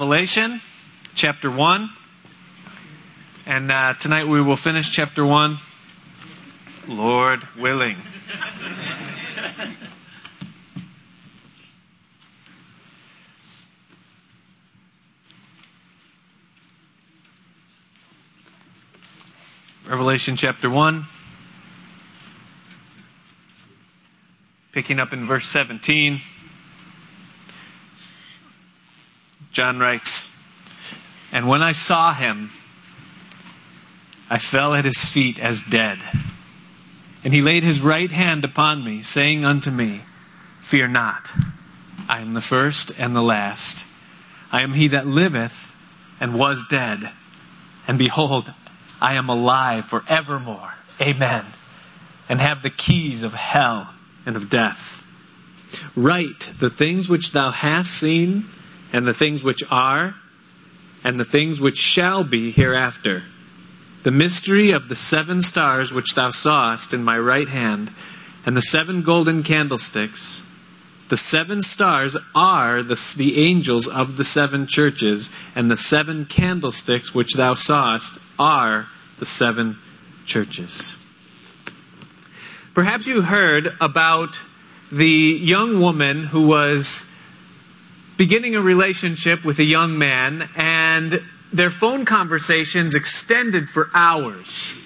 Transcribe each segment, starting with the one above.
Revelation chapter 1. And uh, tonight we will finish chapter 1, Lord willing. Revelation chapter 1, picking up in verse 17. John writes, And when I saw him, I fell at his feet as dead. And he laid his right hand upon me, saying unto me, Fear not, I am the first and the last. I am he that liveth and was dead. And behold, I am alive for evermore. Amen. And have the keys of hell and of death. Write the things which thou hast seen and the things which are, and the things which shall be hereafter. The mystery of the seven stars which thou sawest in my right hand, and the seven golden candlesticks. The seven stars are the, the angels of the seven churches, and the seven candlesticks which thou sawest are the seven churches. Perhaps you heard about the young woman who was beginning a relationship with a young man, and their phone conversations extended for hours,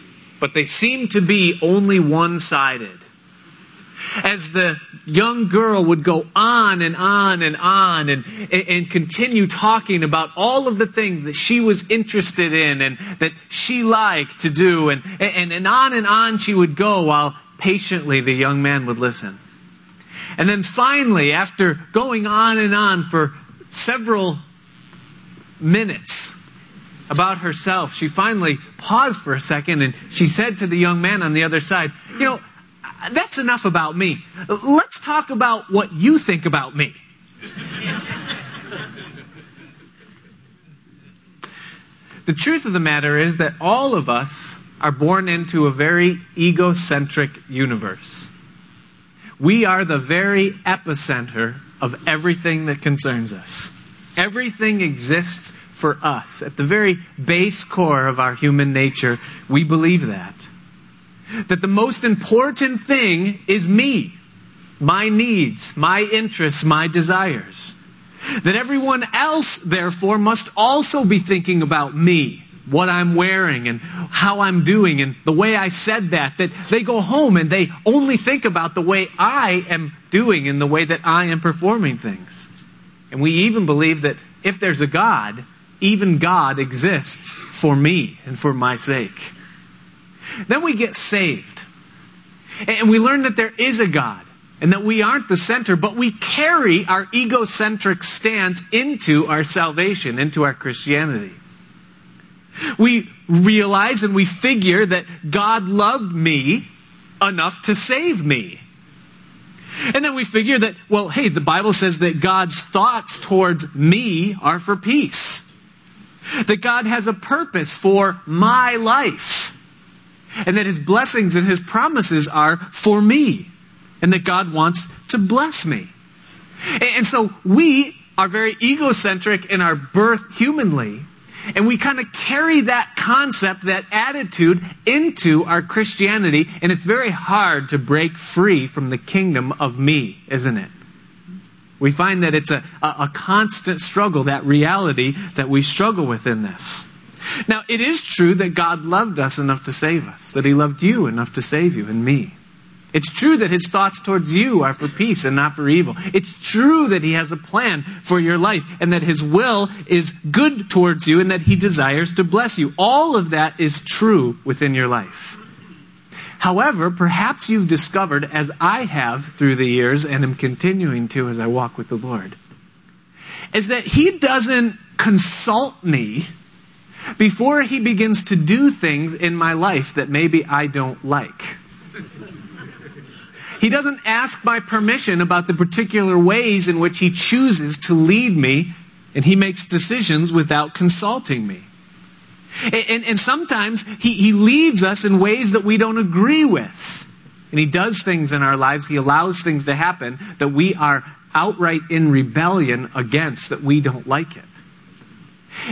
but they seemed to be only one sided. As the young girl would go on and on and on and, and continue talking about all of the things that she was interested in and that she liked to do, and, and, and on and on she would go while patiently the young man would listen. And then finally, after going on and on for several minutes about herself, she finally paused for a second and she said to the young man on the other side, You know, that's enough about me. Let's talk about what you think about me. the truth of the matter is that all of us are born into a very egocentric universe. We are the very epicenter of everything that concerns us. Everything exists for us. At the very base core of our human nature, we believe that. That the most important thing is me, my needs, my interests, my desires. That everyone else, therefore, must also be thinking about me what I'm wearing and how I'm doing and the way I said that, that they go home and they only think about the way I am doing and the way that I am performing things. And we even believe that if there's a God, even God exists for me and for my sake. Then we get saved. And we learn that there is a God and that we aren't the center, but we carry our egocentric stance into our salvation, into our Christianity. We realize and we figure that God loved me enough to save me. And then we figure that, well, hey, the Bible says that God's thoughts towards me are for peace. That God has a purpose for my life. And that his blessings and his promises are for me. And that God wants to bless me. And so we are very egocentric in our birth humanly. And we kind of carry that concept, that attitude into our Christianity, and it's very hard to break free from the kingdom of me, isn't it? We find that it's a, a, constant struggle, that reality that we struggle with in this. Now, it is true that God loved us enough to save us, that He loved you enough to save you and me. It's true that his thoughts towards you are for peace and not for evil. It's true that he has a plan for your life and that his will is good towards you and that he desires to bless you. All of that is true within your life. However, perhaps you've discovered, as I have through the years and am continuing to as I walk with the Lord, is that he doesn't consult me before he begins to do things in my life that maybe I don't like. He doesn't ask my permission about the particular ways in which he chooses to lead me, and he makes decisions without consulting me. And, and, and sometimes he, he leads us in ways that we don't agree with. And he does things in our lives, he allows things to happen that we are outright in rebellion against, that we don't like it.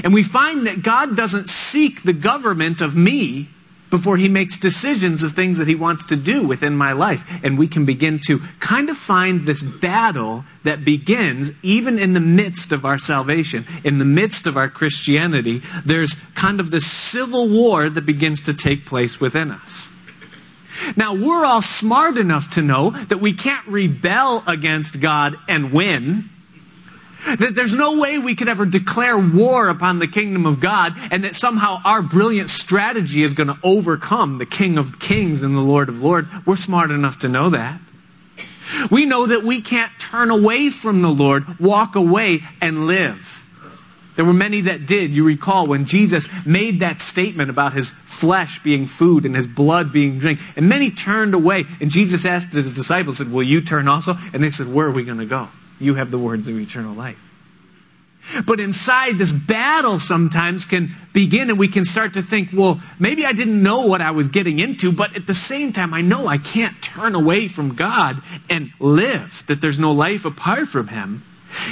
And we find that God doesn't seek the government of me before he makes decisions of things that he wants to do within my life. And we can begin to kind of find this battle that begins even in the midst of our salvation, in the midst of our Christianity. There's kind of this civil war that begins to take place within us. Now, we're all smart enough to know that we can't rebel against God and win. That there's no way we could ever declare war upon the kingdom of God and that somehow our brilliant strategy is going to overcome the King of Kings and the Lord of Lords. We're smart enough to know that. We know that we can't turn away from the Lord, walk away, and live. There were many that did. You recall when Jesus made that statement about his flesh being food and his blood being drink. And many turned away. And Jesus asked his disciples, said, Will you turn also? And they said, Where are we going to go? You have the words of eternal life. But inside, this battle sometimes can begin, and we can start to think, well, maybe I didn't know what I was getting into, but at the same time, I know I can't turn away from God and live, that there's no life apart from Him.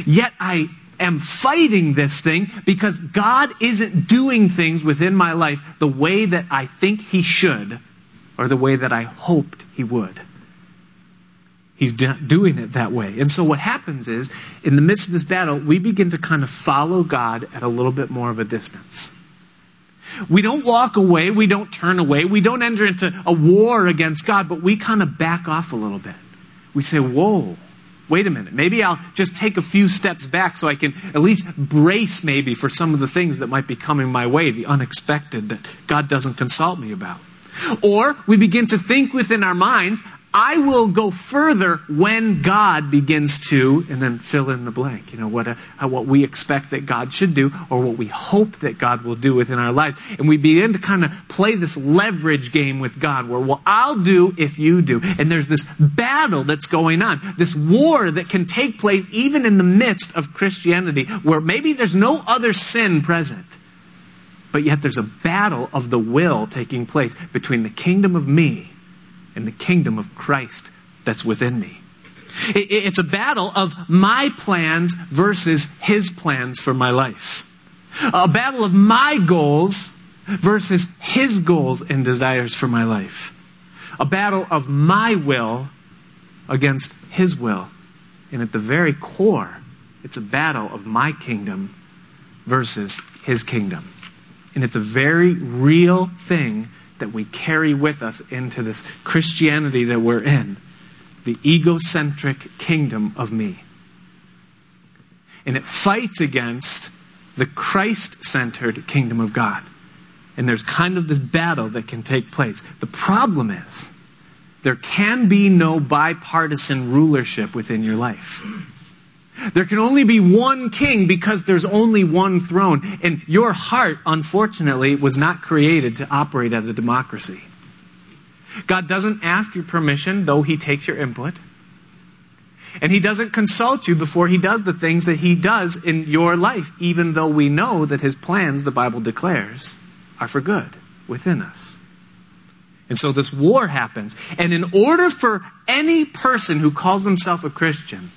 Yet I am fighting this thing because God isn't doing things within my life the way that I think He should or the way that I hoped He would. He's doing it that way. And so what happens is, in the midst of this battle, we begin to kind of follow God at a little bit more of a distance. We don't walk away, we don't turn away, we don't enter into a war against God, but we kind of back off a little bit. We say, whoa, wait a minute, maybe I'll just take a few steps back so I can at least brace maybe for some of the things that might be coming my way, the unexpected that God doesn't consult me about. Or we begin to think within our minds, I will go further when God begins to, and then fill in the blank. You know, what, uh, what we expect that God should do or what we hope that God will do within our lives. And we begin to kind of play this leverage game with God where, well, I'll do if you do. And there's this battle that's going on, this war that can take place even in the midst of Christianity where maybe there's no other sin present. But yet there's a battle of the will taking place between the kingdom of me and the kingdom of Christ that's within me. It's a battle of my plans versus his plans for my life. A battle of my goals versus his goals and desires for my life. A battle of my will against his will. And at the very core, it's a battle of my kingdom versus his kingdom. And it's a very real thing that we carry with us into this Christianity that we're in the egocentric kingdom of me. And it fights against the Christ centered kingdom of God. And there's kind of this battle that can take place. The problem is, there can be no bipartisan rulership within your life. There can only be one king because there's only one throne. And your heart, unfortunately, was not created to operate as a democracy. God doesn't ask your permission, though He takes your input. And He doesn't consult you before He does the things that He does in your life, even though we know that His plans, the Bible declares, are for good within us. And so this war happens. And in order for any person who calls himself a Christian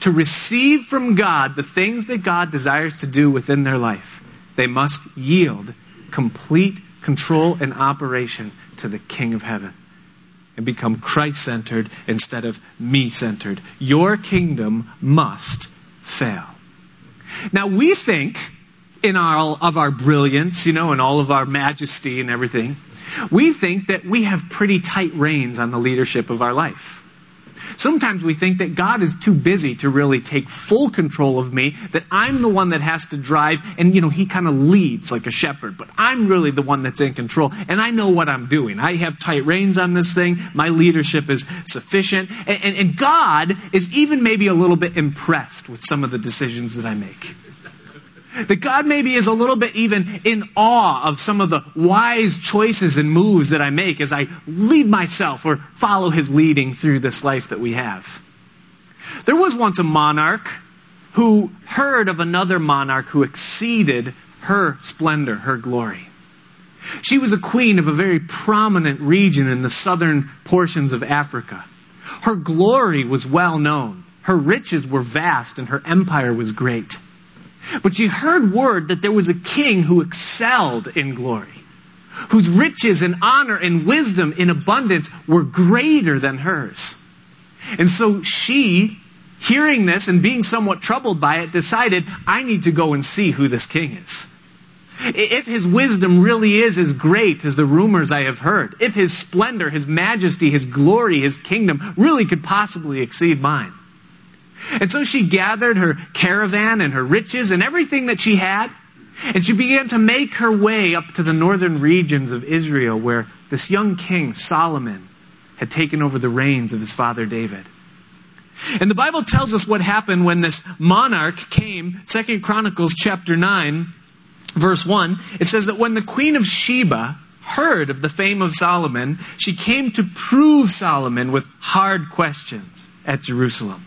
to receive from God the things that God desires to do within their life, they must yield complete control and operation to the King of Heaven and become Christ centered instead of me centered. Your kingdom must fail. Now we think in all of our brilliance, you know, and all of our majesty and everything, we think that we have pretty tight reins on the leadership of our life. Sometimes we think that God is too busy to really take full control of me, that I'm the one that has to drive, and you know, He kind of leads like a shepherd, but I'm really the one that's in control, and I know what I'm doing. I have tight reins on this thing. My leadership is sufficient. And, and, and God is even maybe a little bit impressed with some of the decisions that I make. That God maybe is a little bit even in awe of some of the wise choices and moves that I make as I lead myself or follow his leading through this life that we have. There was once a monarch who heard of another monarch who exceeded her splendor, her glory. She was a queen of a very prominent region in the southern portions of Africa. Her glory was well known. Her riches were vast and her empire was great. But she heard word that there was a king who excelled in glory, whose riches and honor and wisdom in abundance were greater than hers. And so she, hearing this and being somewhat troubled by it, decided, I need to go and see who this king is. If his wisdom really is as great as the rumors I have heard, if his splendor, his majesty, his glory, his kingdom really could possibly exceed mine. And so she gathered her caravan and her riches and everything that she had, and she began to make her way up to the northern regions of Israel where this young king, Solomon, had taken over the reins of his father David. And the Bible tells us what happened when this monarch came, Second Chronicles chapter 9, verse 1, it says that when the queen of Sheba heard of the fame of Solomon, she came to prove Solomon with hard questions at Jerusalem,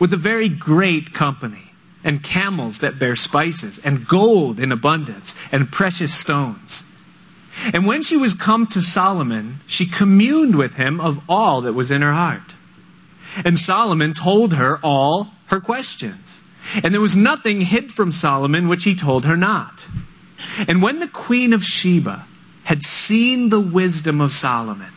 with a very great company, and camels that bear spices, and gold in abundance, and precious stones. And when she was come to Solomon, she communed with him of all that was in her heart. And Solomon told her all her questions. And there was nothing hid from Solomon which he told her not. And when the queen of Sheba had seen the wisdom of Solomon,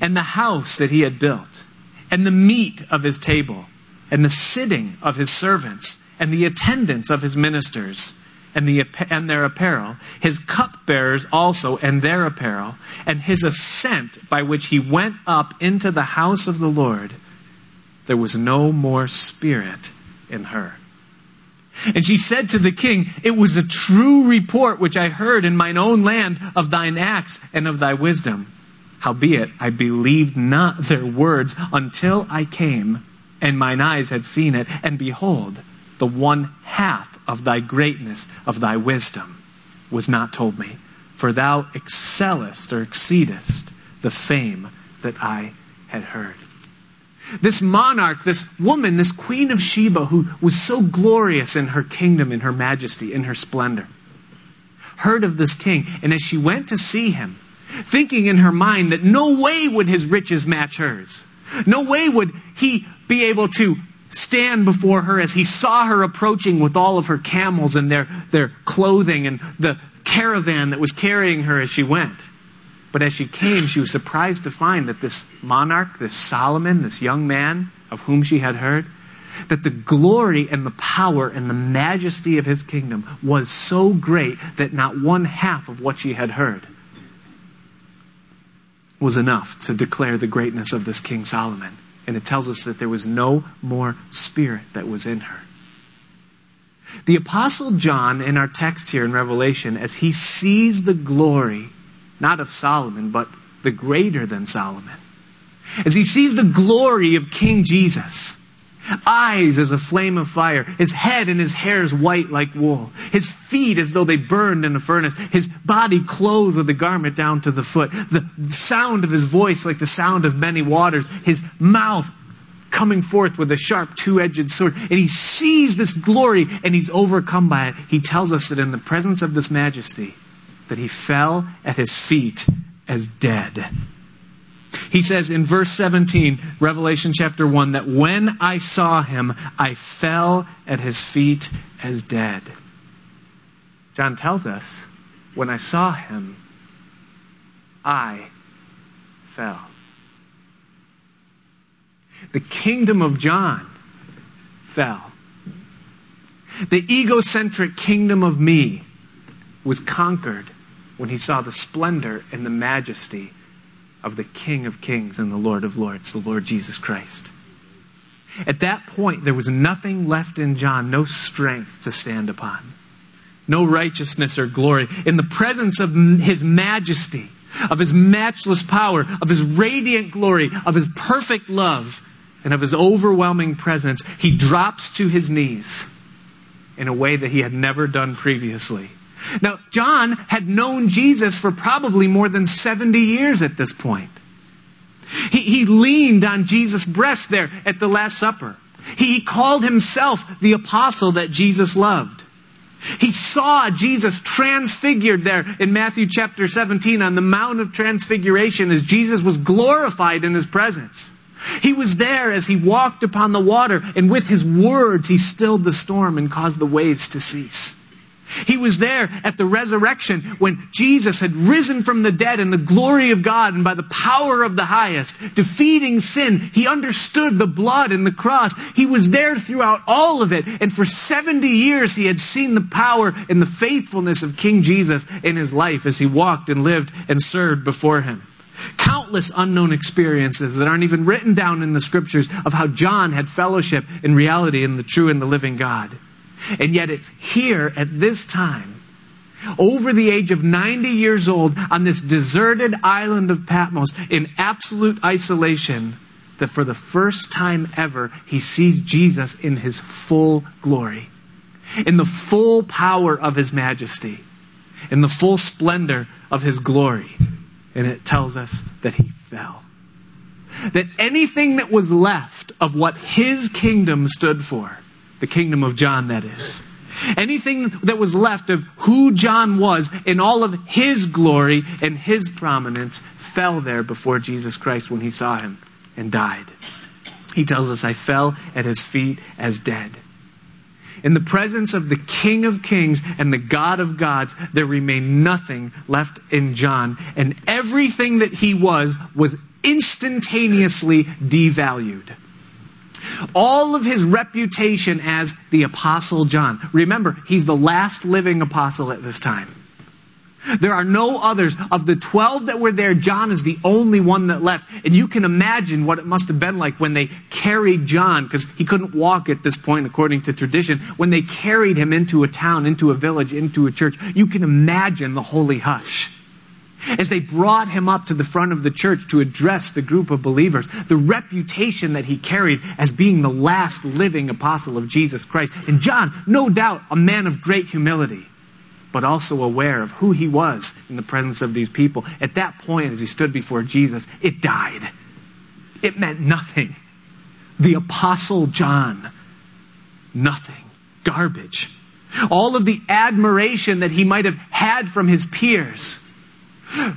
and the house that he had built, and the meat of his table, and the sitting of his servants, and the attendance of his ministers, and, the, and their apparel, his cupbearers also and their apparel, and his ascent by which he went up into the house of the Lord, there was no more spirit in her. And she said to the king, It was a true report which I heard in mine own land of thine acts and of thy wisdom. Howbeit, I believed not their words until I came, and mine eyes had seen it, and behold, the one half of thy greatness, of thy wisdom, was not told me. For thou excellest or exceedest the fame that I had heard. This monarch, this woman, this queen of Sheba, who was so glorious in her kingdom, in her majesty, in her splendor, heard of this king. And as she went to see him, thinking in her mind that no way would his riches match hers, no way would he be able to stand before her as he saw her approaching with all of her camels and their, their clothing and the caravan that was carrying her as she went. But as she came, she was surprised to find that this monarch, this Solomon, this young man of whom she had heard, that the glory and the power and the majesty of his kingdom was so great that not one half of what she had heard was enough to declare the greatness of this King Solomon. And it tells us that there was no more spirit that was in her. The Apostle John, in our text here in Revelation, as he sees the glory not of Solomon, but the greater than Solomon. As he sees the glory of King Jesus, eyes as a flame of fire, his head and his hairs white like wool, his feet as though they burned in a furnace, his body clothed with a garment down to the foot, the sound of his voice like the sound of many waters, his mouth coming forth with a sharp two-edged sword, and he sees this glory and he's overcome by it. He tells us that in the presence of this majesty, that he fell at his feet as dead. He says in verse 17, Revelation chapter 1, that when I saw him, I fell at his feet as dead. John tells us, when I saw him, I fell. The kingdom of John fell. The egocentric kingdom of me was conquered when he saw the splendor and the majesty of the King of Kings and the Lord of Lords, the Lord Jesus Christ. At that point, there was nothing left in John, no strength to stand upon, no righteousness or glory. In the presence of his majesty, of his matchless power, of his radiant glory, of his perfect love, and of his overwhelming presence, he drops to his knees in a way that he had never done previously. Now, John had known Jesus for probably more than 70 years at this point. He, he leaned on Jesus' breast there at the Last Supper. He called himself the apostle that Jesus loved. He saw Jesus transfigured there in Matthew chapter 17 on the Mount of Transfiguration as Jesus was glorified in his presence. He was there as he walked upon the water, and with his words he stilled the storm and caused the waves to cease. He was there at the resurrection when Jesus had risen from the dead in the glory of God and by the power of the highest, defeating sin. He understood the blood and the cross. He was there throughout all of it. And for 70 years, he had seen the power and the faithfulness of King Jesus in his life as he walked and lived and served before him. Countless unknown experiences that aren't even written down in the scriptures of how John had fellowship in reality in the true and the living God. And yet it's here at this time, over the age of 90 years old, on this deserted island of Patmos, in absolute isolation, that for the first time ever, he sees Jesus in his full glory, in the full power of his majesty, in the full splendor of his glory. And it tells us that he fell. That anything that was left of what his kingdom stood for, the kingdom of John, that is. Anything that was left of who John was in all of his glory and his prominence fell there before Jesus Christ when he saw him and died. He tells us, I fell at his feet as dead. In the presence of the King of Kings and the God of Gods, there remained nothing left in John, and everything that he was was instantaneously devalued all of his reputation as the Apostle John. Remember, he's the last living apostle at this time. There are no others. Of the 12 that were there, John is the only one that left. And you can imagine what it must have been like when they carried John, because he couldn't walk at this point according to tradition. When they carried him into a town, into a village, into a church, you can imagine the holy hush as they brought him up to the front of the church to address the group of believers, the reputation that he carried as being the last living apostle of Jesus Christ. And John, no doubt, a man of great humility, but also aware of who he was in the presence of these people. At that point, as he stood before Jesus, it died. It meant nothing. The apostle John, nothing. Garbage. All of the admiration that he might have had from his peers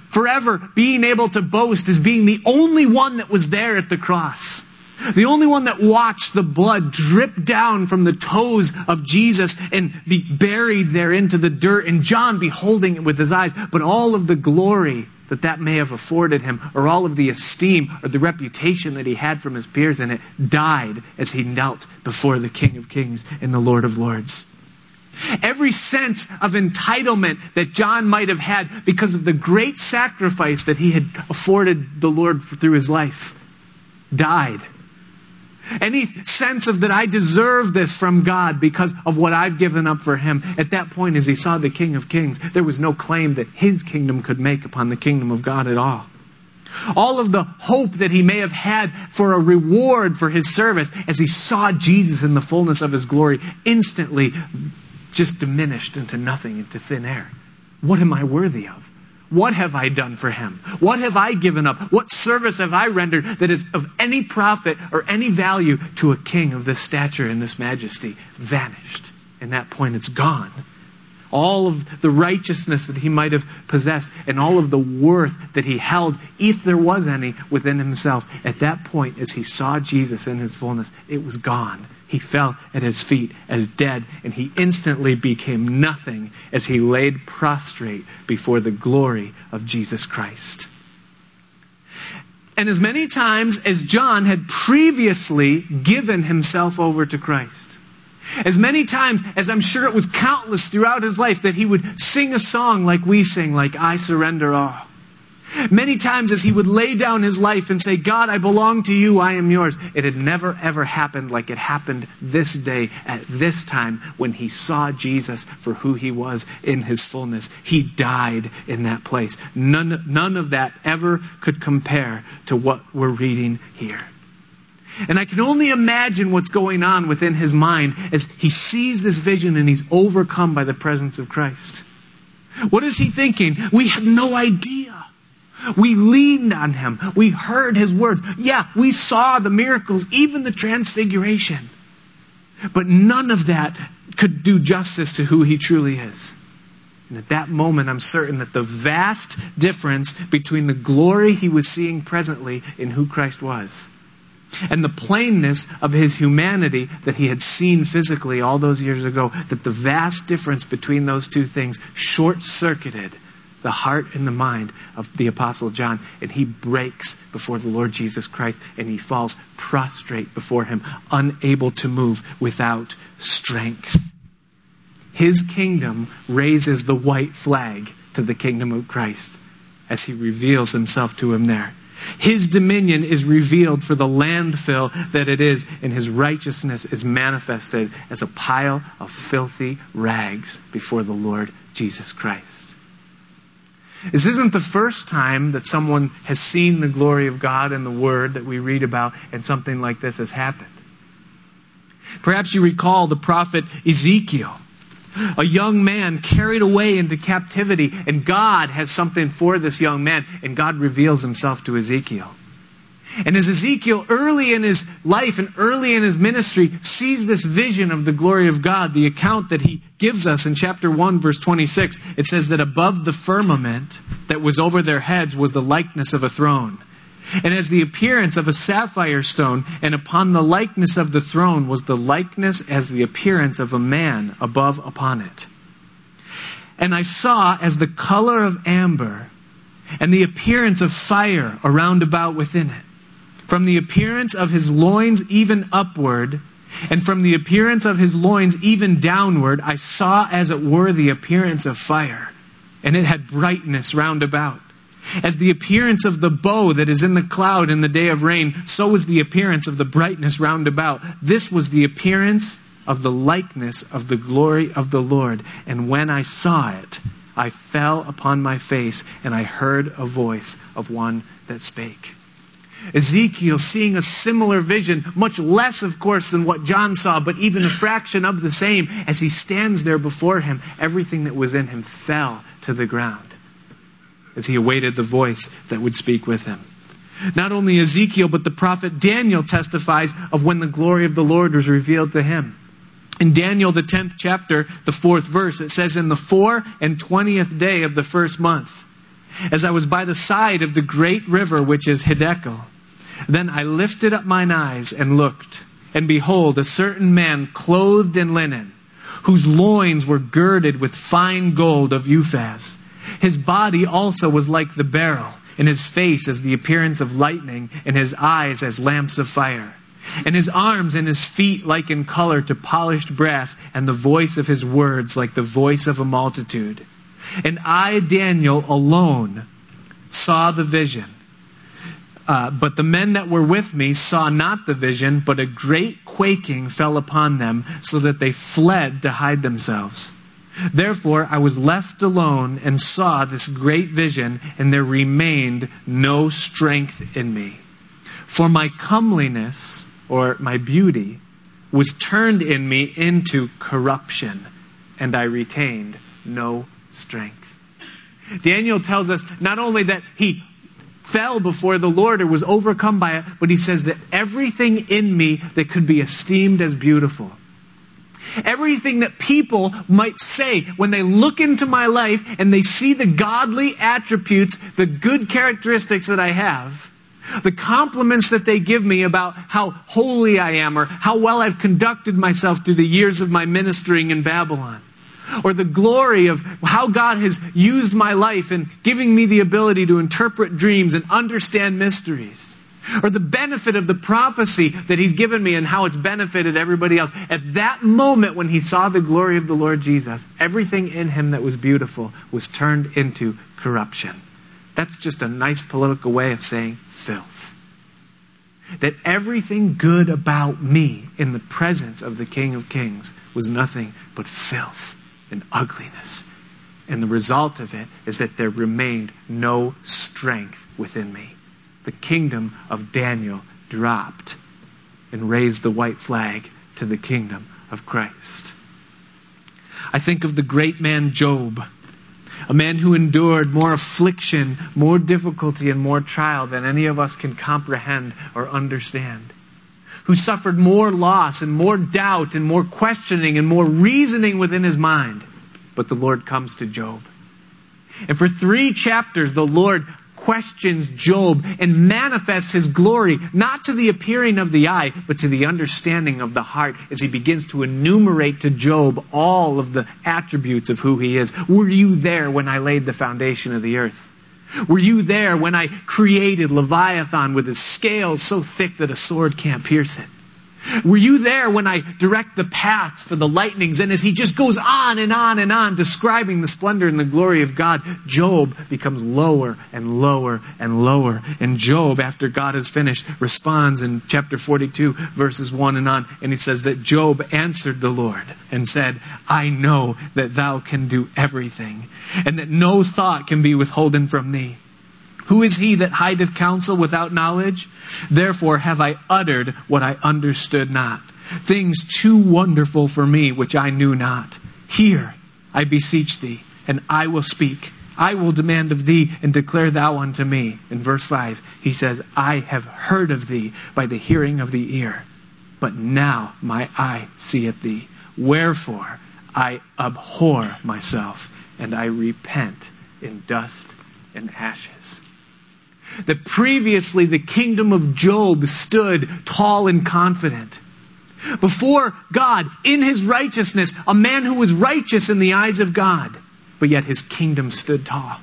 forever being able to boast as being the only one that was there at the cross. The only one that watched the blood drip down from the toes of Jesus and be buried there into the dirt, and John beholding it with his eyes. But all of the glory that that may have afforded him, or all of the esteem or the reputation that he had from his peers in it, died as he knelt before the King of Kings and the Lord of Lords. Every sense of entitlement that John might have had because of the great sacrifice that he had afforded the Lord through his life died. Any sense of that I deserve this from God because of what I've given up for him, at that point, as he saw the King of Kings, there was no claim that his kingdom could make upon the kingdom of God at all. All of the hope that he may have had for a reward for his service as he saw Jesus in the fullness of his glory instantly just diminished into nothing, into thin air. What am I worthy of? What have I done for him? What have I given up? What service have I rendered that is of any profit or any value to a king of this stature and this majesty? Vanished. In that point, it's gone. All of the righteousness that he might have possessed and all of the worth that he held, if there was any, within himself, at that point, as he saw Jesus in his fullness, it was gone he fell at his feet as dead, and he instantly became nothing as he laid prostrate before the glory of Jesus Christ. And as many times as John had previously given himself over to Christ, as many times as I'm sure it was countless throughout his life that he would sing a song like we sing, like I surrender all. Many times as he would lay down his life and say, God, I belong to you, I am yours. It had never ever happened like it happened this day at this time when he saw Jesus for who he was in his fullness. He died in that place. None, none of that ever could compare to what we're reading here. And I can only imagine what's going on within his mind as he sees this vision and he's overcome by the presence of Christ. What is he thinking? We have no idea. We leaned on him. We heard his words. Yeah, we saw the miracles, even the transfiguration. But none of that could do justice to who he truly is. And at that moment, I'm certain that the vast difference between the glory he was seeing presently in who Christ was and the plainness of his humanity that he had seen physically all those years ago, that the vast difference between those two things short circuited the heart and the mind of the Apostle John, and he breaks before the Lord Jesus Christ and he falls prostrate before him, unable to move without strength. His kingdom raises the white flag to the kingdom of Christ as he reveals himself to him there. His dominion is revealed for the landfill that it is, and his righteousness is manifested as a pile of filthy rags before the Lord Jesus Christ. This isn't the first time that someone has seen the glory of God in the Word that we read about, and something like this has happened. Perhaps you recall the prophet Ezekiel a young man carried away into captivity, and God has something for this young man, and God reveals himself to Ezekiel. And as Ezekiel, early in his life and early in his ministry, sees this vision of the glory of God, the account that he gives us in chapter 1, verse 26, it says that above the firmament that was over their heads was the likeness of a throne and as the appearance of a sapphire stone, and upon the likeness of the throne was the likeness as the appearance of a man above upon it. And I saw as the color of amber, and the appearance of fire around about within it. From the appearance of his loins even upward, and from the appearance of his loins even downward, I saw as it were the appearance of fire, and it had brightness round about. As the appearance of the bow that is in the cloud in the day of rain, so was the appearance of the brightness round about. This was the appearance of the likeness of the glory of the Lord. And when I saw it, I fell upon my face, and I heard a voice of one that spake. Ezekiel seeing a similar vision, much less, of course, than what John saw, but even a fraction of the same, as he stands there before him, everything that was in him fell to the ground as he awaited the voice that would speak with him. Not only Ezekiel, but the prophet Daniel testifies of when the glory of the Lord was revealed to him. In Daniel, the 10th chapter, the fourth verse, it says, In the four and twentieth day of the first month, as I was by the side of the great river which is Hiddekel, then I lifted up mine eyes and looked, and behold, a certain man clothed in linen, whose loins were girded with fine gold of Uphaz his body also was like the beryl, and his face as the appearance of lightning, and his eyes as lamps of fire. And his arms and his feet like in color to polished brass, and the voice of his words like the voice of a multitude. And I, Daniel, alone saw the vision. Uh, but the men that were with me saw not the vision, but a great quaking fell upon them, so that they fled to hide themselves. Therefore, I was left alone and saw this great vision, and there remained no strength in me. For my comeliness, or my beauty, was turned in me into corruption, and I retained no strength. Daniel tells us not only that he fell before the Lord or was overcome by it, but he says that everything in me that could be esteemed as beautiful Everything that people might say when they look into my life and they see the godly attributes, the good characteristics that I have, the compliments that they give me about how holy I am or how well I've conducted myself through the years of my ministering in Babylon. Or the glory of how God has used my life in giving me the ability to interpret dreams and understand mysteries or the benefit of the prophecy that he's given me and how it's benefited everybody else. At that moment when he saw the glory of the Lord Jesus, everything in him that was beautiful was turned into corruption. That's just a nice political way of saying filth. That everything good about me in the presence of the King of Kings was nothing but filth and ugliness. And the result of it is that there remained no strength within me the kingdom of Daniel dropped and raised the white flag to the kingdom of Christ. I think of the great man Job, a man who endured more affliction, more difficulty, and more trial than any of us can comprehend or understand. Who suffered more loss and more doubt and more questioning and more reasoning within his mind. But the Lord comes to Job. And for three chapters, the Lord questions Job and manifests his glory, not to the appearing of the eye, but to the understanding of the heart as he begins to enumerate to Job all of the attributes of who he is. Were you there when I laid the foundation of the earth? Were you there when I created Leviathan with his scales so thick that a sword can't pierce it? Were you there when I direct the paths for the lightnings? And as he just goes on and on and on describing the splendor and the glory of God, Job becomes lower and lower and lower. And Job, after God has finished, responds in chapter 42, verses 1 and on. And he says that Job answered the Lord and said, I know that thou can do everything and that no thought can be withholden from thee. Who is he that hideth counsel without knowledge? Therefore have I uttered what I understood not, things too wonderful for me which I knew not. Hear, I beseech thee, and I will speak. I will demand of thee, and declare thou unto me. In verse 5, he says, I have heard of thee by the hearing of the ear, but now my eye seeth thee. Wherefore I abhor myself, and I repent in dust and ashes that previously the kingdom of Job stood tall and confident. Before God, in his righteousness, a man who was righteous in the eyes of God, but yet his kingdom stood tall.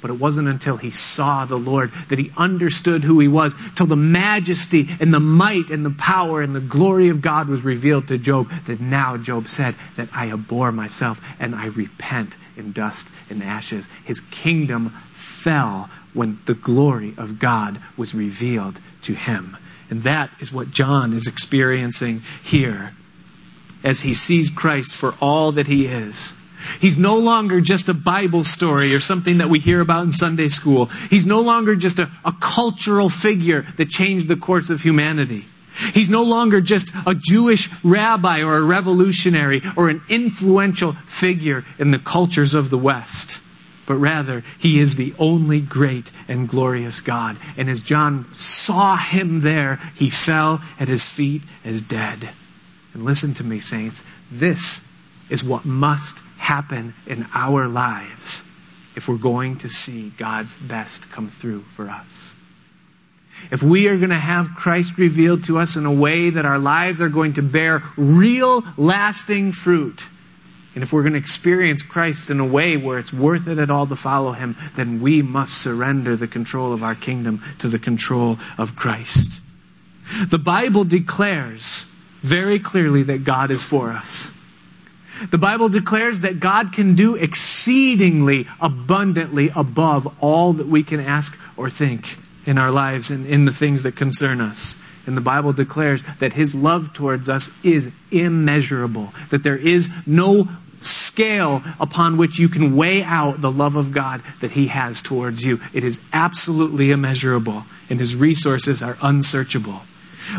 But it wasn't until he saw the Lord that he understood who he was, till the majesty and the might and the power and the glory of God was revealed to Job, that now Job said that I abhor myself and I repent in dust and ashes. His kingdom fell when the glory of God was revealed to him. And that is what John is experiencing here as he sees Christ for all that he is. He's no longer just a Bible story or something that we hear about in Sunday school. He's no longer just a, a cultural figure that changed the course of humanity. He's no longer just a Jewish rabbi or a revolutionary or an influential figure in the cultures of the West but rather he is the only great and glorious God. And as John saw him there, he fell at his feet as dead. And listen to me, saints, this is what must happen in our lives if we're going to see God's best come through for us. If we are going to have Christ revealed to us in a way that our lives are going to bear real, lasting fruit, and if we're going to experience Christ in a way where it's worth it at all to follow him, then we must surrender the control of our kingdom to the control of Christ. The Bible declares very clearly that God is for us. The Bible declares that God can do exceedingly abundantly above all that we can ask or think in our lives and in the things that concern us. And the Bible declares that His love towards us is immeasurable, that there is no scale upon which you can weigh out the love of God that He has towards you. It is absolutely immeasurable, and His resources are unsearchable.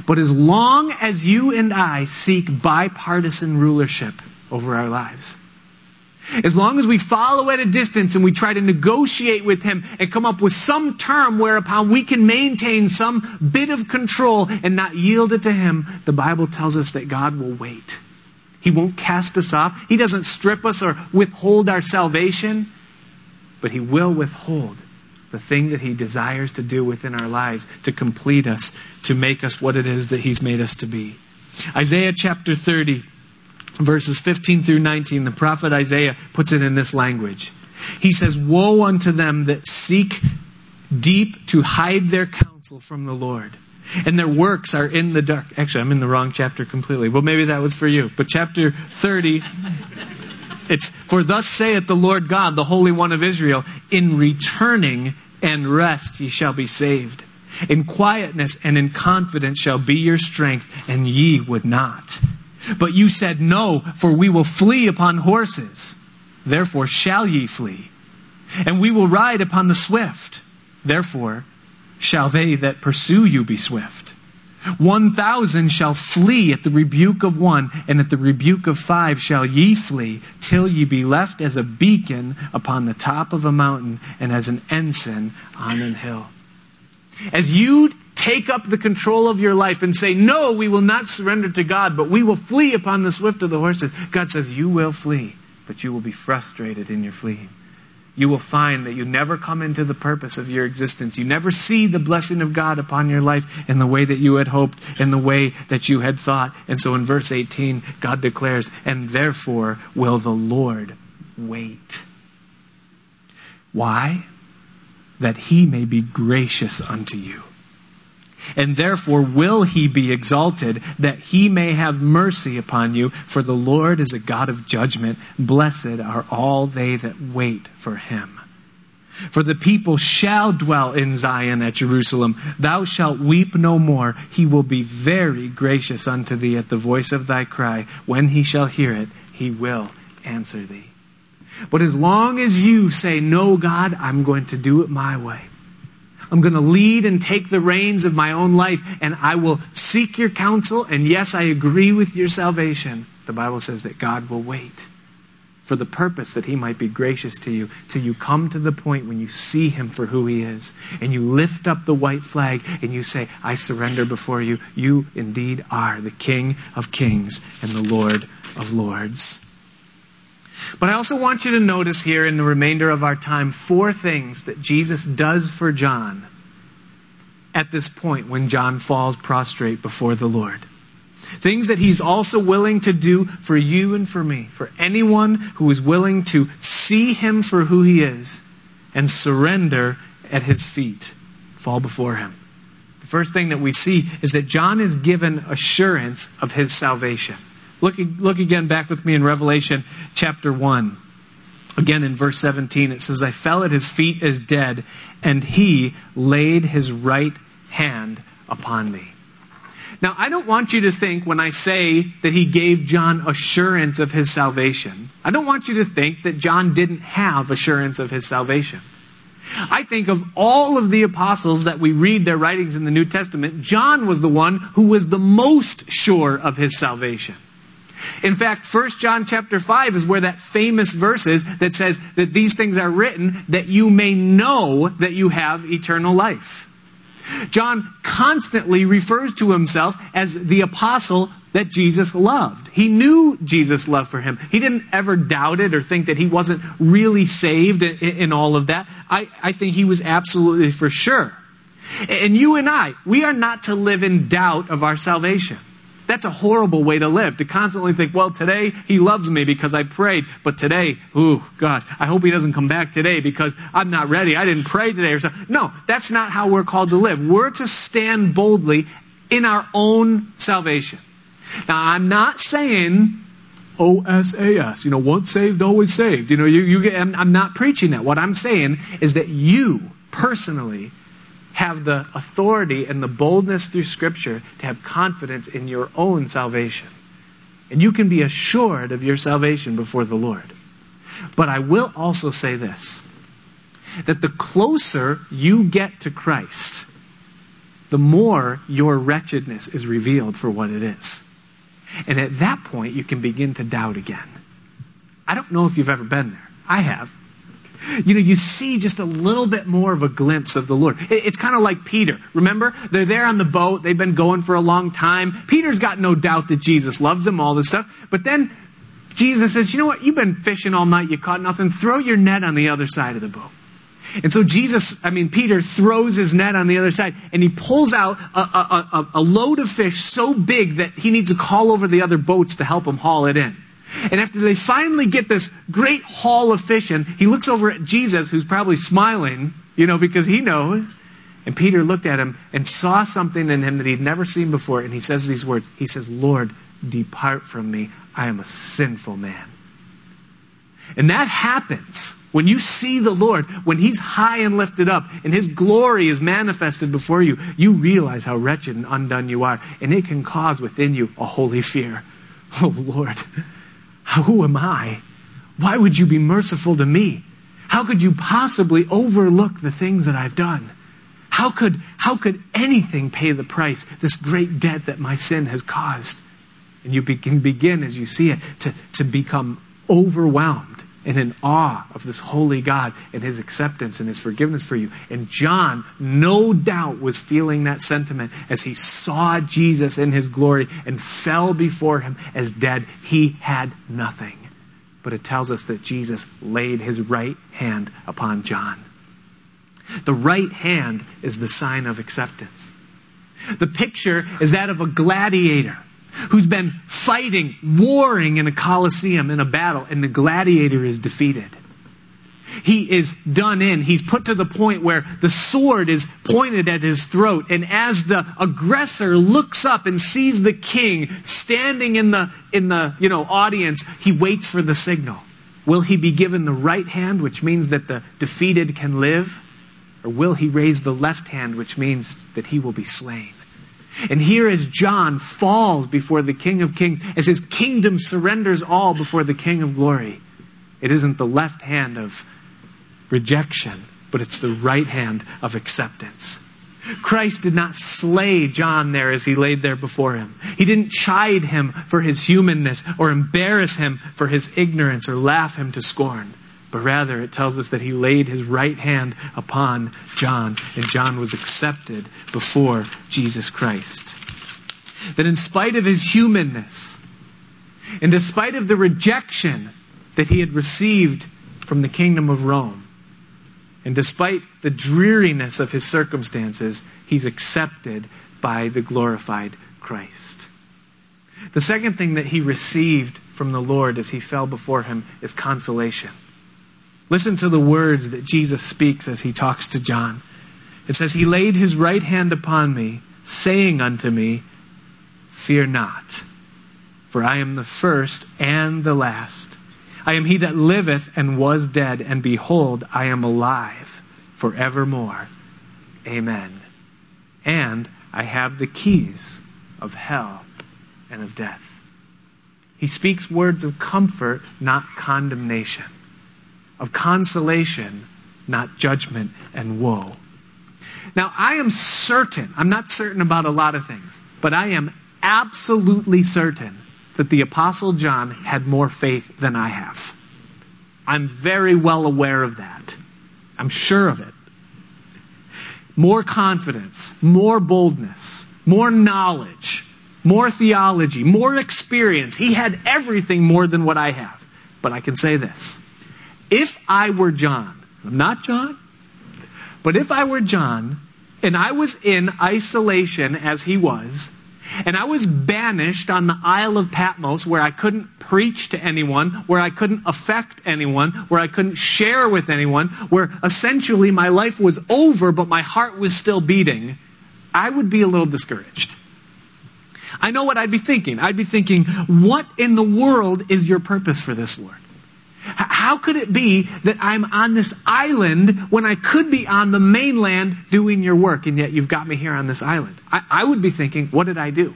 But as long as you and I seek bipartisan rulership over our lives, as long as we follow at a distance and we try to negotiate with him and come up with some term whereupon we can maintain some bit of control and not yield it to him, the Bible tells us that God will wait. He won't cast us off. He doesn't strip us or withhold our salvation, but He will withhold the thing that He desires to do within our lives to complete us, to make us what it is that He's made us to be. Isaiah chapter 30, verses 15 through 19, the prophet Isaiah puts it in this language. He says, Woe unto them that seek deep to hide their counsel from the Lord and their works are in the dark. Actually, I'm in the wrong chapter completely. Well, maybe that was for you. But chapter 30, it's, For thus saith the Lord God, the Holy One of Israel, in returning and rest ye shall be saved. In quietness and in confidence shall be your strength, and ye would not. But you said, No, for we will flee upon horses. Therefore shall ye flee. And we will ride upon the swift. Therefore shall they that pursue you be swift. One thousand shall flee at the rebuke of one, and at the rebuke of five shall ye flee, till ye be left as a beacon upon the top of a mountain, and as an ensign on an hill. As you take up the control of your life and say, No, we will not surrender to God, but we will flee upon the swift of the horses, God says, You will flee, but you will be frustrated in your fleeing. You will find that you never come into the purpose of your existence. You never see the blessing of God upon your life in the way that you had hoped, in the way that you had thought. And so in verse 18, God declares, and therefore will the Lord wait. Why? That he may be gracious unto you and therefore will he be exalted, that he may have mercy upon you. For the Lord is a God of judgment. Blessed are all they that wait for him. For the people shall dwell in Zion at Jerusalem. Thou shalt weep no more. He will be very gracious unto thee at the voice of thy cry. When he shall hear it, he will answer thee. But as long as you say, No, God, I'm going to do it my way. I'm going to lead and take the reins of my own life, and I will seek your counsel. And yes, I agree with your salvation. The Bible says that God will wait for the purpose that he might be gracious to you till you come to the point when you see him for who he is and you lift up the white flag and you say, I surrender before you. You indeed are the King of kings and the Lord of lords. But I also want you to notice here in the remainder of our time four things that Jesus does for John at this point when John falls prostrate before the Lord. Things that he's also willing to do for you and for me, for anyone who is willing to see him for who he is and surrender at his feet, fall before him. The first thing that we see is that John is given assurance of his salvation. Look, look again back with me in Revelation chapter 1. Again in verse 17, it says, I fell at his feet as dead, and he laid his right hand upon me. Now, I don't want you to think when I say that he gave John assurance of his salvation, I don't want you to think that John didn't have assurance of his salvation. I think of all of the apostles that we read their writings in the New Testament, John was the one who was the most sure of his salvation. In fact, 1 John chapter 5 is where that famous verse is that says that these things are written that you may know that you have eternal life. John constantly refers to himself as the apostle that Jesus loved. He knew Jesus' love for him. He didn't ever doubt it or think that he wasn't really saved in, all of that. I, I think he was absolutely for sure. And you and I, we are not to live in doubt of our salvation. That's a horrible way to live, to constantly think, well, today he loves me because I prayed, but today, ooh, God, I hope he doesn't come back today because I'm not ready. I didn't pray today or something. No, that's not how we're called to live. We're to stand boldly in our own salvation. Now, I'm not saying OSAS, you know, once saved, always saved. You know, you, you get, I'm, I'm not preaching that. What I'm saying is that you personally have the authority and the boldness through Scripture to have confidence in your own salvation. And you can be assured of your salvation before the Lord. But I will also say this that the closer you get to Christ, the more your wretchedness is revealed for what it is. And at that point, you can begin to doubt again. I don't know if you've ever been there. I have you know, you see just a little bit more of a glimpse of the Lord. It's kind of like Peter. Remember? They're there on the boat. They've been going for a long time. Peter's got no doubt that Jesus loves them, all this stuff. But then Jesus says, you know what? You've been fishing all night. You caught nothing. Throw your net on the other side of the boat. And so Jesus, I mean, Peter throws his net on the other side and he pulls out a, a, a, a load of fish so big that he needs to call over the other boats to help him haul it in. And after they finally get this great haul of fish in, he looks over at Jesus, who's probably smiling, you know, because he knows. And Peter looked at him and saw something in him that he'd never seen before. And he says these words He says, Lord, depart from me. I am a sinful man. And that happens when you see the Lord, when He's high and lifted up and His glory is manifested before you, you realize how wretched and undone you are. And it can cause within you a holy fear. Oh Lord, who am I? Why would you be merciful to me? How could you possibly overlook the things that I've done? How could, how could anything pay the price, this great debt that my sin has caused? And you can begin, as you see it, to, to become overwhelmed and in awe of this holy God and his acceptance and his forgiveness for you. And John, no doubt, was feeling that sentiment as he saw Jesus in his glory and fell before him as dead. He had nothing. but it tells us that Jesus laid his right hand upon John. The right hand is the sign of acceptance. The picture is that of a gladiator who's been fighting, warring in a coliseum in a battle, and the gladiator is defeated. He is done in. He's put to the point where the sword is pointed at his throat. And as the aggressor looks up and sees the king standing in the, in the, you know, audience, he waits for the signal. Will he be given the right hand, which means that the defeated can live? Or will he raise the left hand, which means that he will be slain? And here, as John falls before the King of Kings, as his kingdom surrenders all before the King of Glory, it isn't the left hand of rejection, but it's the right hand of acceptance. Christ did not slay John there as he laid there before him. He didn't chide him for his humanness or embarrass him for his ignorance or laugh him to scorn. But rather, it tells us that he laid his right hand upon John, and John was accepted before Jesus Christ. That in spite of his humanness, and despite of the rejection that he had received from the kingdom of Rome, and despite the dreariness of his circumstances, he's accepted by the glorified Christ. The second thing that he received from the Lord as he fell before him is consolation. Listen to the words that Jesus speaks as he talks to John. It says, He laid his right hand upon me, saying unto me, Fear not, for I am the first and the last. I am he that liveth and was dead, and behold, I am alive forevermore. Amen. And I have the keys of hell and of death. He speaks words of comfort, not condemnation of consolation, not judgment and woe. Now, I am certain, I'm not certain about a lot of things, but I am absolutely certain that the Apostle John had more faith than I have. I'm very well aware of that. I'm sure of it. More confidence, more boldness, more knowledge, more theology, more experience. He had everything more than what I have. But I can say this if I were John, I'm not John, but if I were John and I was in isolation as he was, and I was banished on the Isle of Patmos where I couldn't preach to anyone, where I couldn't affect anyone, where I couldn't share with anyone, where essentially my life was over but my heart was still beating, I would be a little discouraged. I know what I'd be thinking. I'd be thinking, what in the world is your purpose for this, Lord? How could it be that I'm on this island when I could be on the mainland doing your work, and yet you've got me here on this island? I, I would be thinking, what did I do?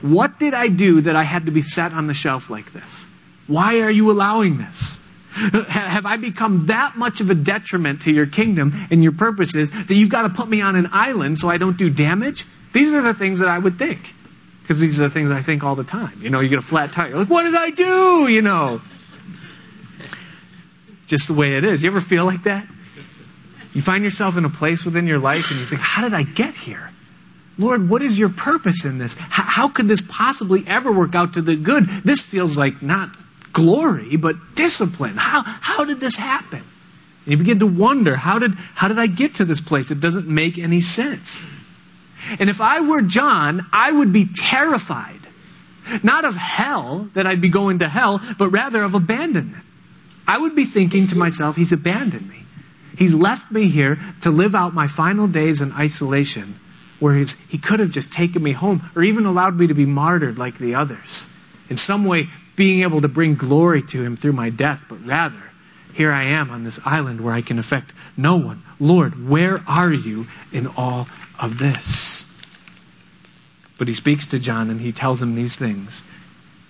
What did I do that I had to be set on the shelf like this? Why are you allowing this? Have I become that much of a detriment to your kingdom and your purposes that you've got to put me on an island so I don't do damage? These are the things that I would think. Because these are the things I think all the time. You know, you get a flat tire. You're like, what did I do? You know just the way it is. You ever feel like that? You find yourself in a place within your life and you think, how did I get here? Lord, what is your purpose in this? How, how could this possibly ever work out to the good? This feels like not glory, but discipline. How, how did this happen? And you begin to wonder, how did, how did I get to this place? It doesn't make any sense. And if I were John, I would be terrified. Not of hell, that I'd be going to hell, but rather of abandonment. I would be thinking to myself, He's abandoned me. He's left me here to live out my final days in isolation, whereas He could have just taken me home or even allowed me to be martyred like the others. In some way, being able to bring glory to Him through my death, but rather, here I am on this island where I can affect no one. Lord, where are you in all of this? But he speaks to John and he tells him these things.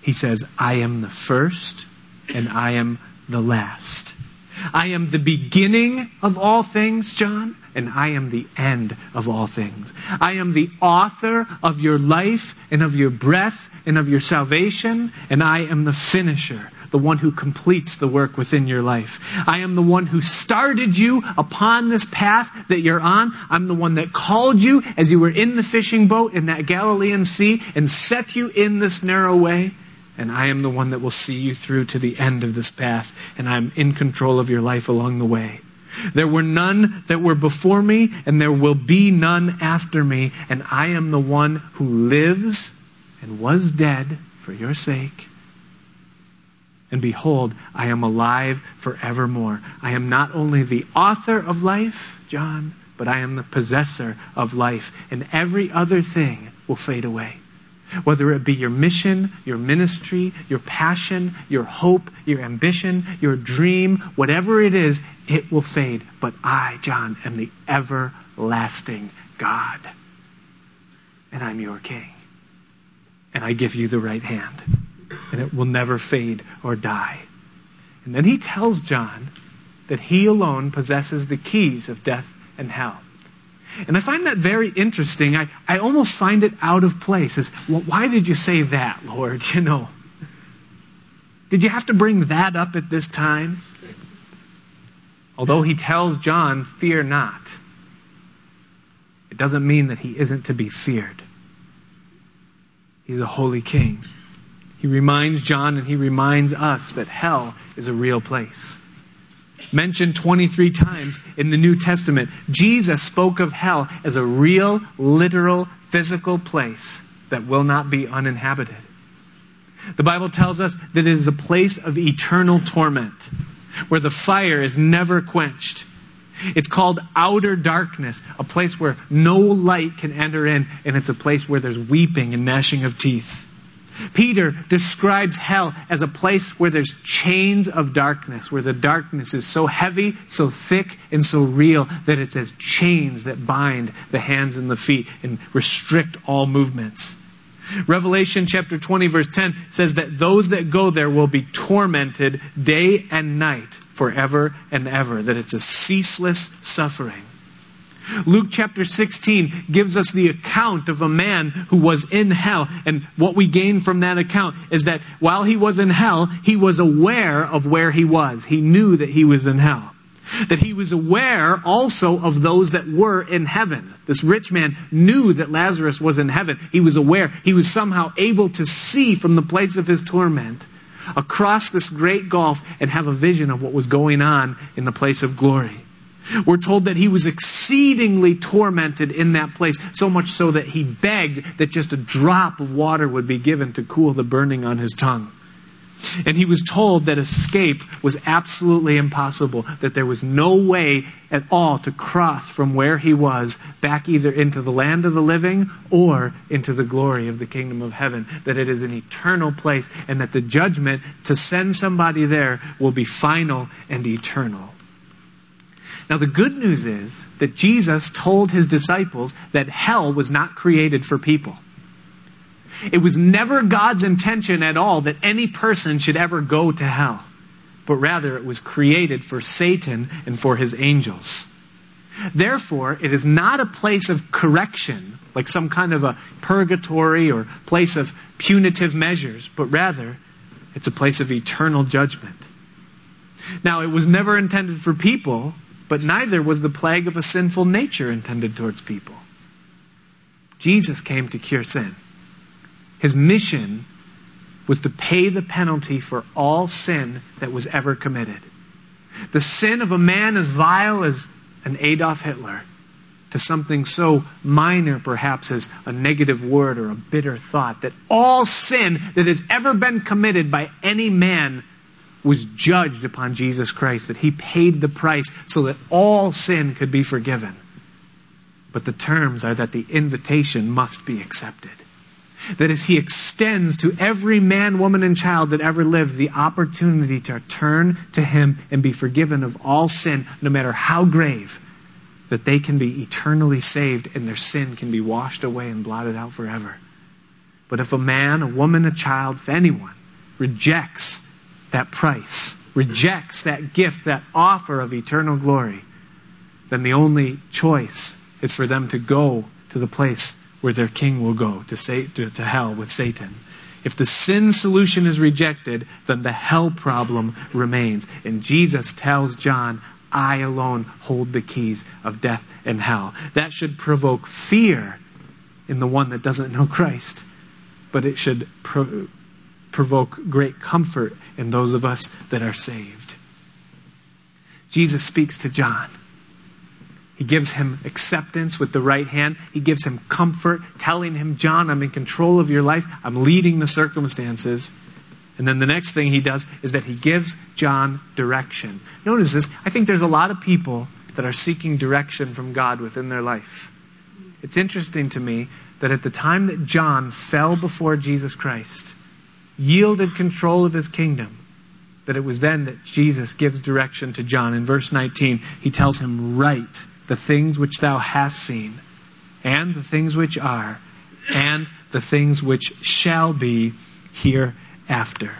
He says, I am the first and I am the last. I am the beginning of all things, John, and I am the end of all things. I am the author of your life and of your breath and of your salvation, and I am the finisher, the one who completes the work within your life. I am the one who started you upon this path that you're on. I'm the one that called you as you were in the fishing boat in that Galilean sea and set you in this narrow way. And I am the one that will see you through to the end of this path, and I'm in control of your life along the way. There were none that were before me, and there will be none after me, and I am the one who lives and was dead for your sake. And behold, I am alive forevermore. I am not only the author of life, John, but I am the possessor of life, and every other thing will fade away. Whether it be your mission, your ministry, your passion, your hope, your ambition, your dream, whatever it is, it will fade. But I, John, am the everlasting God. And I'm your king. And I give you the right hand. And it will never fade or die. And then he tells John that he alone possesses the keys of death and hell. And I find that very interesting. I, I almost find it out of place. As, well, why did you say that, Lord? You know, did you have to bring that up at this time? Although he tells John, fear not, it doesn't mean that he isn't to be feared. He's a holy king. He reminds John and he reminds us that hell is a real place mentioned 23 times in the New Testament. Jesus spoke of hell as a real, literal, physical place that will not be uninhabited. The Bible tells us that it is a place of eternal torment where the fire is never quenched. It's called outer darkness, a place where no light can enter in, and it's a place where there's weeping and gnashing of teeth. Peter describes hell as a place where there's chains of darkness, where the darkness is so heavy, so thick, and so real that it's as chains that bind the hands and the feet and restrict all movements. Revelation chapter 20 verse 10 says that those that go there will be tormented day and night forever and ever, that it's a ceaseless suffering. Luke chapter 16 gives us the account of a man who was in hell. And what we gain from that account is that while he was in hell, he was aware of where he was. He knew that he was in hell. That he was aware also of those that were in heaven. This rich man knew that Lazarus was in heaven. He was aware. He was somehow able to see from the place of his torment across this great gulf and have a vision of what was going on in the place of glory. We're told that he was exceedingly tormented in that place, so much so that he begged that just a drop of water would be given to cool the burning on his tongue. And he was told that escape was absolutely impossible, that there was no way at all to cross from where he was back either into the land of the living or into the glory of the kingdom of heaven, that it is an eternal place, and that the judgment to send somebody there will be final and eternal. Now, the good news is that Jesus told his disciples that hell was not created for people. It was never God's intention at all that any person should ever go to hell, but rather it was created for Satan and for his angels. Therefore, it is not a place of correction, like some kind of a purgatory or place of punitive measures, but rather it's a place of eternal judgment. Now, it was never intended for people, but neither was the plague of a sinful nature intended towards people. Jesus came to cure sin. His mission was to pay the penalty for all sin that was ever committed. The sin of a man as vile as an Adolf Hitler to something so minor, perhaps, as a negative word or a bitter thought, that all sin that has ever been committed by any man was judged upon Jesus Christ, that he paid the price so that all sin could be forgiven. But the terms are that the invitation must be accepted. That as he extends to every man, woman, and child that ever lived the opportunity to turn to him and be forgiven of all sin, no matter how grave, that they can be eternally saved and their sin can be washed away and blotted out forever. But if a man, a woman, a child, if anyone rejects that price, rejects that gift, that offer of eternal glory, then the only choice is for them to go to the place where their king will go, to, say, to, to hell with Satan. If the sin solution is rejected, then the hell problem remains. And Jesus tells John, I alone hold the keys of death and hell. That should provoke fear in the one that doesn't know Christ, but it should pro- provoke great comfort in those of us that are saved. Jesus speaks to John. He gives him acceptance with the right hand. He gives him comfort, telling him, John, I'm in control of your life. I'm leading the circumstances. And then the next thing he does is that he gives John direction. Notice this. I think there's a lot of people that are seeking direction from God within their life. It's interesting to me that at the time that John fell before Jesus Christ, yielded control of his kingdom, that it was then that Jesus gives direction to John. In verse 19, he tells him, Write the things which thou hast seen, and the things which are, and the things which shall be hereafter.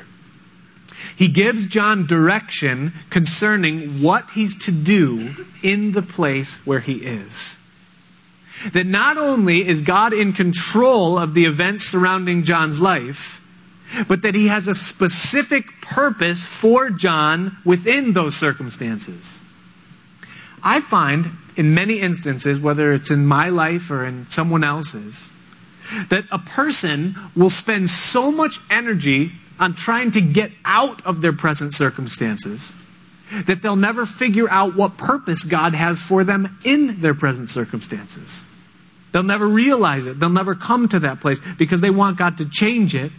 He gives John direction concerning what he's to do in the place where he is. That not only is God in control of the events surrounding John's life, but that he has a specific purpose for John within those circumstances. I find in many instances, whether it's in my life or in someone else's, that a person will spend so much energy on trying to get out of their present circumstances that they'll never figure out what purpose God has for them in their present circumstances. They'll never realize it. They'll never come to that place because they want God to change it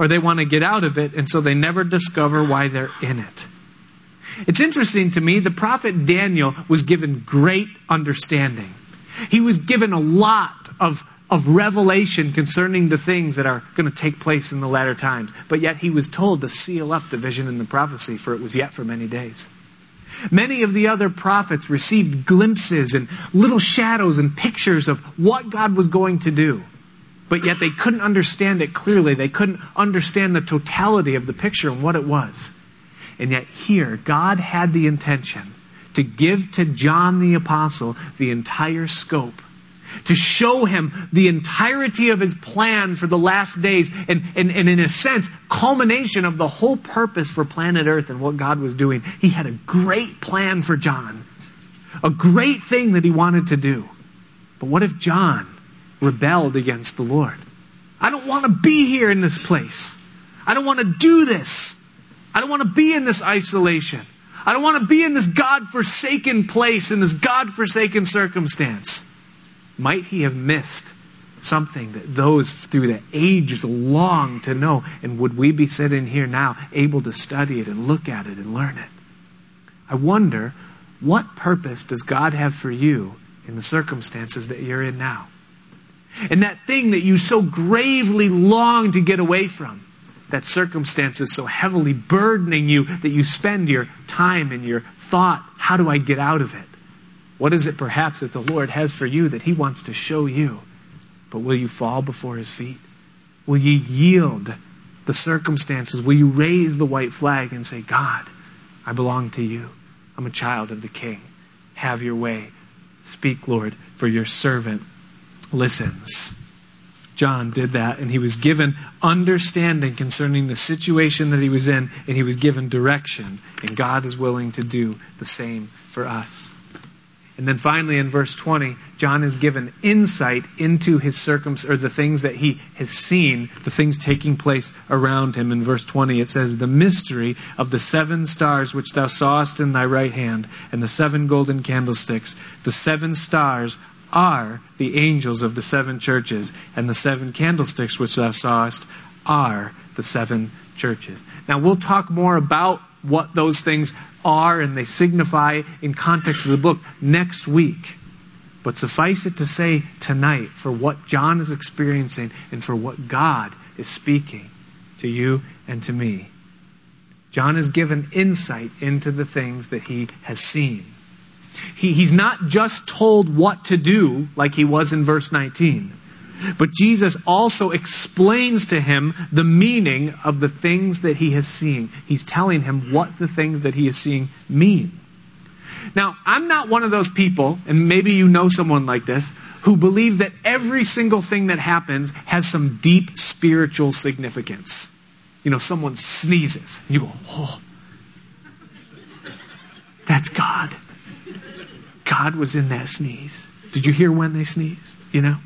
or they want to get out of it, and so they never discover why they're in it. It's interesting to me, the prophet Daniel was given great understanding. He was given a lot of, of revelation concerning the things that are going to take place in the latter times, but yet he was told to seal up the vision and the prophecy, for it was yet for many days. Many of the other prophets received glimpses and little shadows and pictures of what God was going to do but yet they couldn't understand it clearly. They couldn't understand the totality of the picture and what it was. And yet, here, God had the intention to give to John the Apostle the entire scope, to show him the entirety of his plan for the last days, and, and, and in a sense, culmination of the whole purpose for planet Earth and what God was doing. He had a great plan for John, a great thing that he wanted to do. But what if John rebelled against the Lord. I don't want to be here in this place. I don't want to do this. I don't want to be in this isolation. I don't want to be in this God forsaken place, in this God forsaken circumstance. Might he have missed something that those through the ages long to know? And would we be sitting here now able to study it and look at it and learn it? I wonder, what purpose does God have for you in the circumstances that you're in now? And that thing that you so gravely long to get away from, that circumstance is so heavily burdening you that you spend your time and your thought, how do I get out of it? What is it perhaps that the Lord has for you that He wants to show you? But will you fall before His feet? Will you yield the circumstances? Will you raise the white flag and say, God, I belong to you. I'm a child of the King. Have your way. Speak, Lord, for your servant listens. John did that, and he was given understanding concerning the situation that he was in, and he was given direction. And God is willing to do the same for us. And then finally, in verse 20, John is given insight into his circumstances, or the things that he has seen, the things taking place around him. In verse 20, it says, The mystery of the seven stars which thou sawest in thy right hand, and the seven golden candlesticks. The seven stars are the angels of the seven churches, and the seven candlesticks which thou sawest are the seven churches. Now, we'll talk more about what those things are and they signify in context of the book next week. But suffice it to say tonight, for what John is experiencing and for what God is speaking to you and to me, John is given insight into the things that he has seen. He, he's not just told what to do like he was in verse 19, but Jesus also explains to him the meaning of the things that he has seen. He's telling him what the things that he is seeing mean. Now, I'm not one of those people, and maybe you know someone like this, who believe that every single thing that happens has some deep spiritual significance. You know, someone sneezes, and you go, oh, that's God. God was in that sneeze. Did you hear when they sneezed? You know?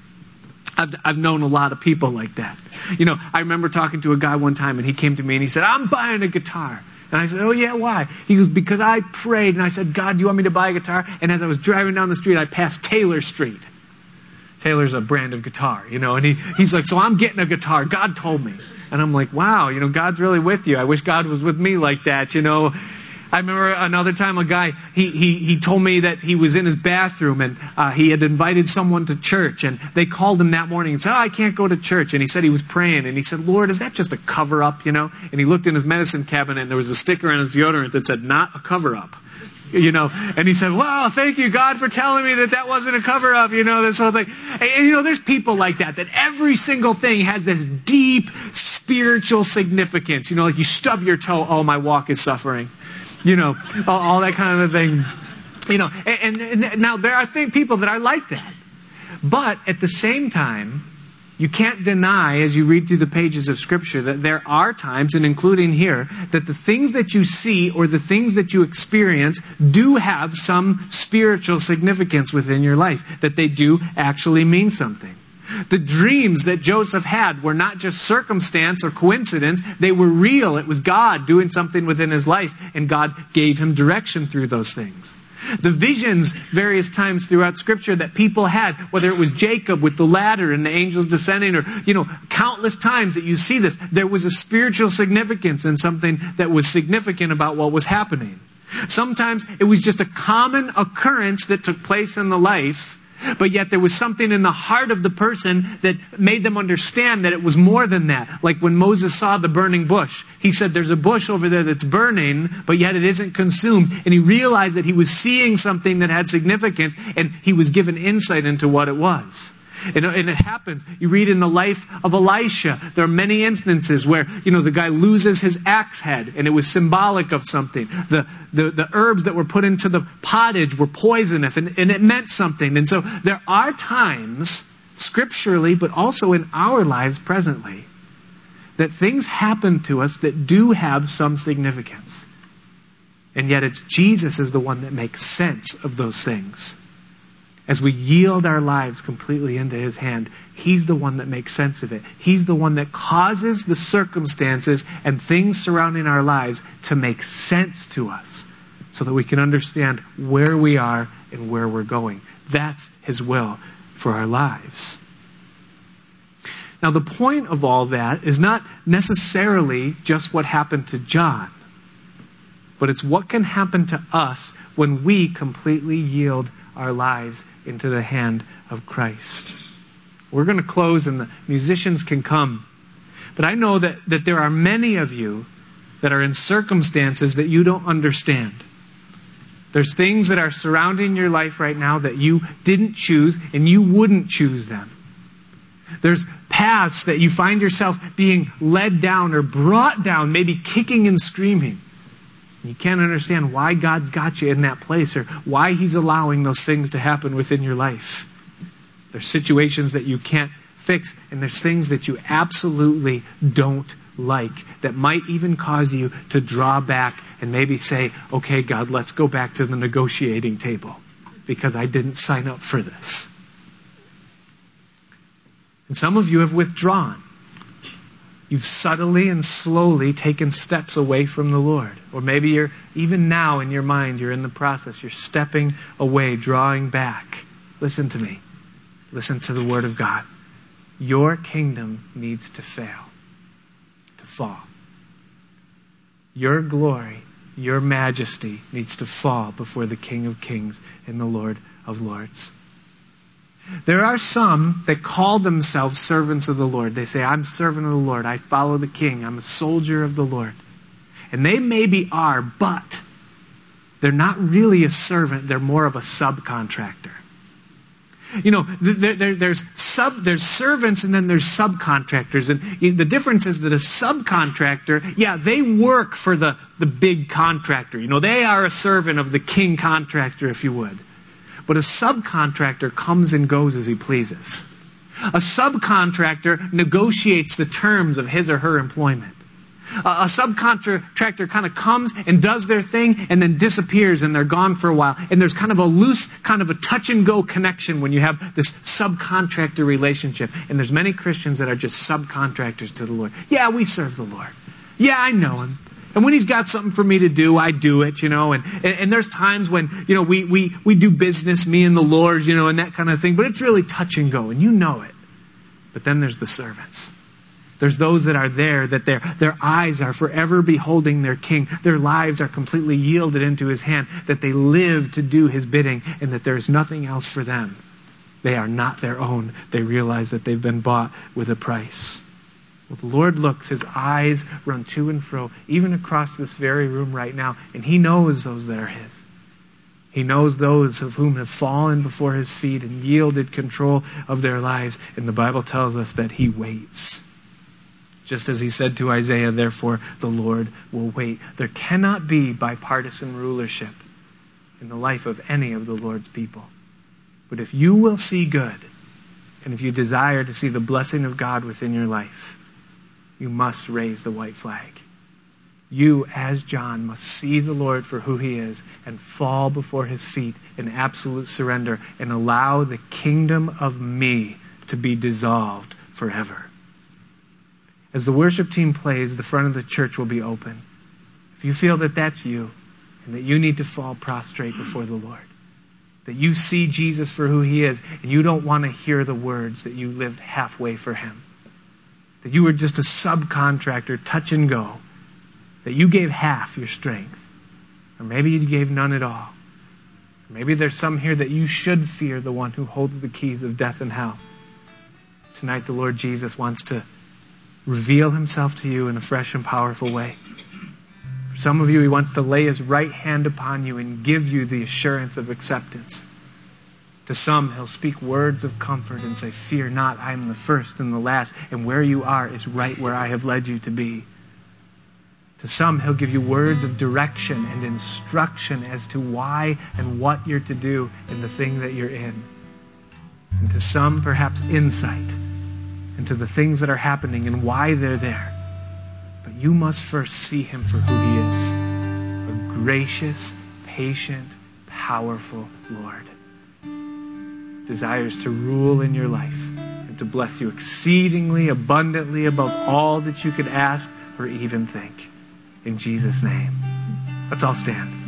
I've, I've known a lot of people like that. You know, I remember talking to a guy one time and he came to me and he said, I'm buying a guitar. And I said, Oh, yeah, why? He goes, Because I prayed and I said, God, do you want me to buy a guitar? And as I was driving down the street, I passed Taylor Street. Taylor's a brand of guitar, you know, and he, he's like, So I'm getting a guitar. God told me. And I'm like, Wow, you know, God's really with you. I wish God was with me like that, you know. I remember another time a guy, he, he, he told me that he was in his bathroom and uh, he had invited someone to church and they called him that morning and said, oh, I can't go to church. And he said he was praying and he said, Lord, is that just a cover up, you know? And he looked in his medicine cabinet and there was a sticker on his deodorant that said, not a cover up you know, and he said, wow, thank you, God, for telling me that that wasn't a cover up, you know, this whole thing. And, and, you know, there's people like that, that every single thing has this deep spiritual significance. You know, like you stub your toe, oh, my walk is suffering you know, all, all that kind of thing. You know, and, and, and now there are think, people that are like that. But at the same time, you can't deny, as you read through the pages of Scripture, that there are times, and including here, that the things that you see or the things that you experience do have some spiritual significance within your life, that they do actually mean something. The dreams that Joseph had were not just circumstance or coincidence, they were real. It was God doing something within his life, and God gave him direction through those things. The visions, various times throughout Scripture, that people had, whether it was Jacob with the ladder and the angels descending, or, you know, countless times that you see this, there was a spiritual significance and something that was significant about what was happening. Sometimes it was just a common occurrence that took place in the life but yet there was something in the heart of the person that made them understand that it was more than that. Like when Moses saw the burning bush, he said, There's a bush over there that's burning, but yet it isn't consumed. And he realized that he was seeing something that had significance, and he was given insight into what it was. And, and, it happens. You read in the life of Elisha, there are many instances where, you know, the guy loses his axe head and it was symbolic of something. The, the, the herbs that were put into the pottage were poisonous and, and it meant something. And so there are times, scripturally, but also in our lives presently, that things happen to us that do have some significance. And yet it's Jesus is the one that makes sense of those things as we yield our lives completely into His hand, He's the one that makes sense of it. He's the one that causes the circumstances and things surrounding our lives to make sense to us so that we can understand where we are and where we're going. That's His will for our lives. Now, the point of all that is not necessarily just what happened to John, but it's what can happen to us when we completely yield our lives into the hand of Christ. We're going to close and the musicians can come. But I know that, that there are many of you that are in circumstances that you don't understand. There's things that are surrounding your life right now that you didn't choose and you wouldn't choose them. There's paths that you find yourself being led down or brought down, maybe kicking and screaming. You can't understand why God's got you in that place or why He's allowing those things to happen within your life. There's situations that you can't fix, and there's things that you absolutely don't like that might even cause you to draw back and maybe say, okay, God, let's go back to the negotiating table because I didn't sign up for this. And some of you have withdrawn. You've subtly and slowly taken steps away from the Lord. Or maybe you're, even now in your mind, you're in the process. You're stepping away, drawing back. Listen to me. Listen to the Word of God. Your kingdom needs to fail, to fall. Your glory, your majesty needs to fall before the King of Kings and the Lord of Lords. There are some that call themselves servants of the Lord. They say, I'm servant of the Lord. I follow the king. I'm a soldier of the Lord. And they maybe are, but they're not really a servant. They're more of a subcontractor. You know, there, there, there's sub, there's servants and then there's subcontractors. And the difference is that a subcontractor, yeah, they work for the, the big contractor. You know, they are a servant of the king contractor, if you would. But a subcontractor comes and goes as he pleases. A subcontractor negotiates the terms of his or her employment. A, a subcontractor kind of comes and does their thing and then disappears and they're gone for a while. And there's kind of a loose, kind of a touch and go connection when you have this subcontractor relationship. And there's many Christians that are just subcontractors to the Lord. Yeah, we serve the Lord. Yeah, I know him. And when he's got something for me to do, I do it, you know. And, and, and, there's times when, you know, we, we, we do business, me and the Lord, you know, and that kind of thing. But it's really touch and go, and you know it. But then there's the servants. There's those that are there, that their, their eyes are forever beholding their king. Their lives are completely yielded into his hand, that they live to do his bidding, and that there is nothing else for them. They are not their own. They realize that they've been bought with a price. The Lord looks, his eyes run to and fro, even across this very room right now, and he knows those that are his. He knows those of whom have fallen before his feet and yielded control of their lives. And the Bible tells us that he waits. Just as he said to Isaiah, therefore the Lord will wait. There cannot be bipartisan rulership in the life of any of the Lord's people. But if you will see good, and if you desire to see the blessing of God within your life, you must raise the white flag. You, as John, must see the Lord for who he is and fall before his feet in absolute surrender and allow the kingdom of me to be dissolved forever. As the worship team plays, the front of the church will be open. If you feel that that's you and that you need to fall prostrate before the Lord, that you see Jesus for who he is and you don't want to hear the words that you lived halfway for him, that you were just a subcontractor, touch and go, that you gave half your strength, or maybe you gave none at all. Maybe there's some here that you should fear the one who holds the keys of death and hell. Tonight, the Lord Jesus wants to reveal himself to you in a fresh and powerful way. For some of you, he wants to lay his right hand upon you and give you the assurance of acceptance. To some, he'll speak words of comfort and say, Fear not, I am the first and the last, and where you are is right where I have led you to be. To some, he'll give you words of direction and instruction as to why and what you're to do in the thing that you're in. And to some, perhaps insight into the things that are happening and why they're there. But you must first see him for who he is a gracious, patient, powerful Lord desires to rule in your life and to bless you exceedingly abundantly above all that you could ask or even think. In Jesus' name. Let's all stand.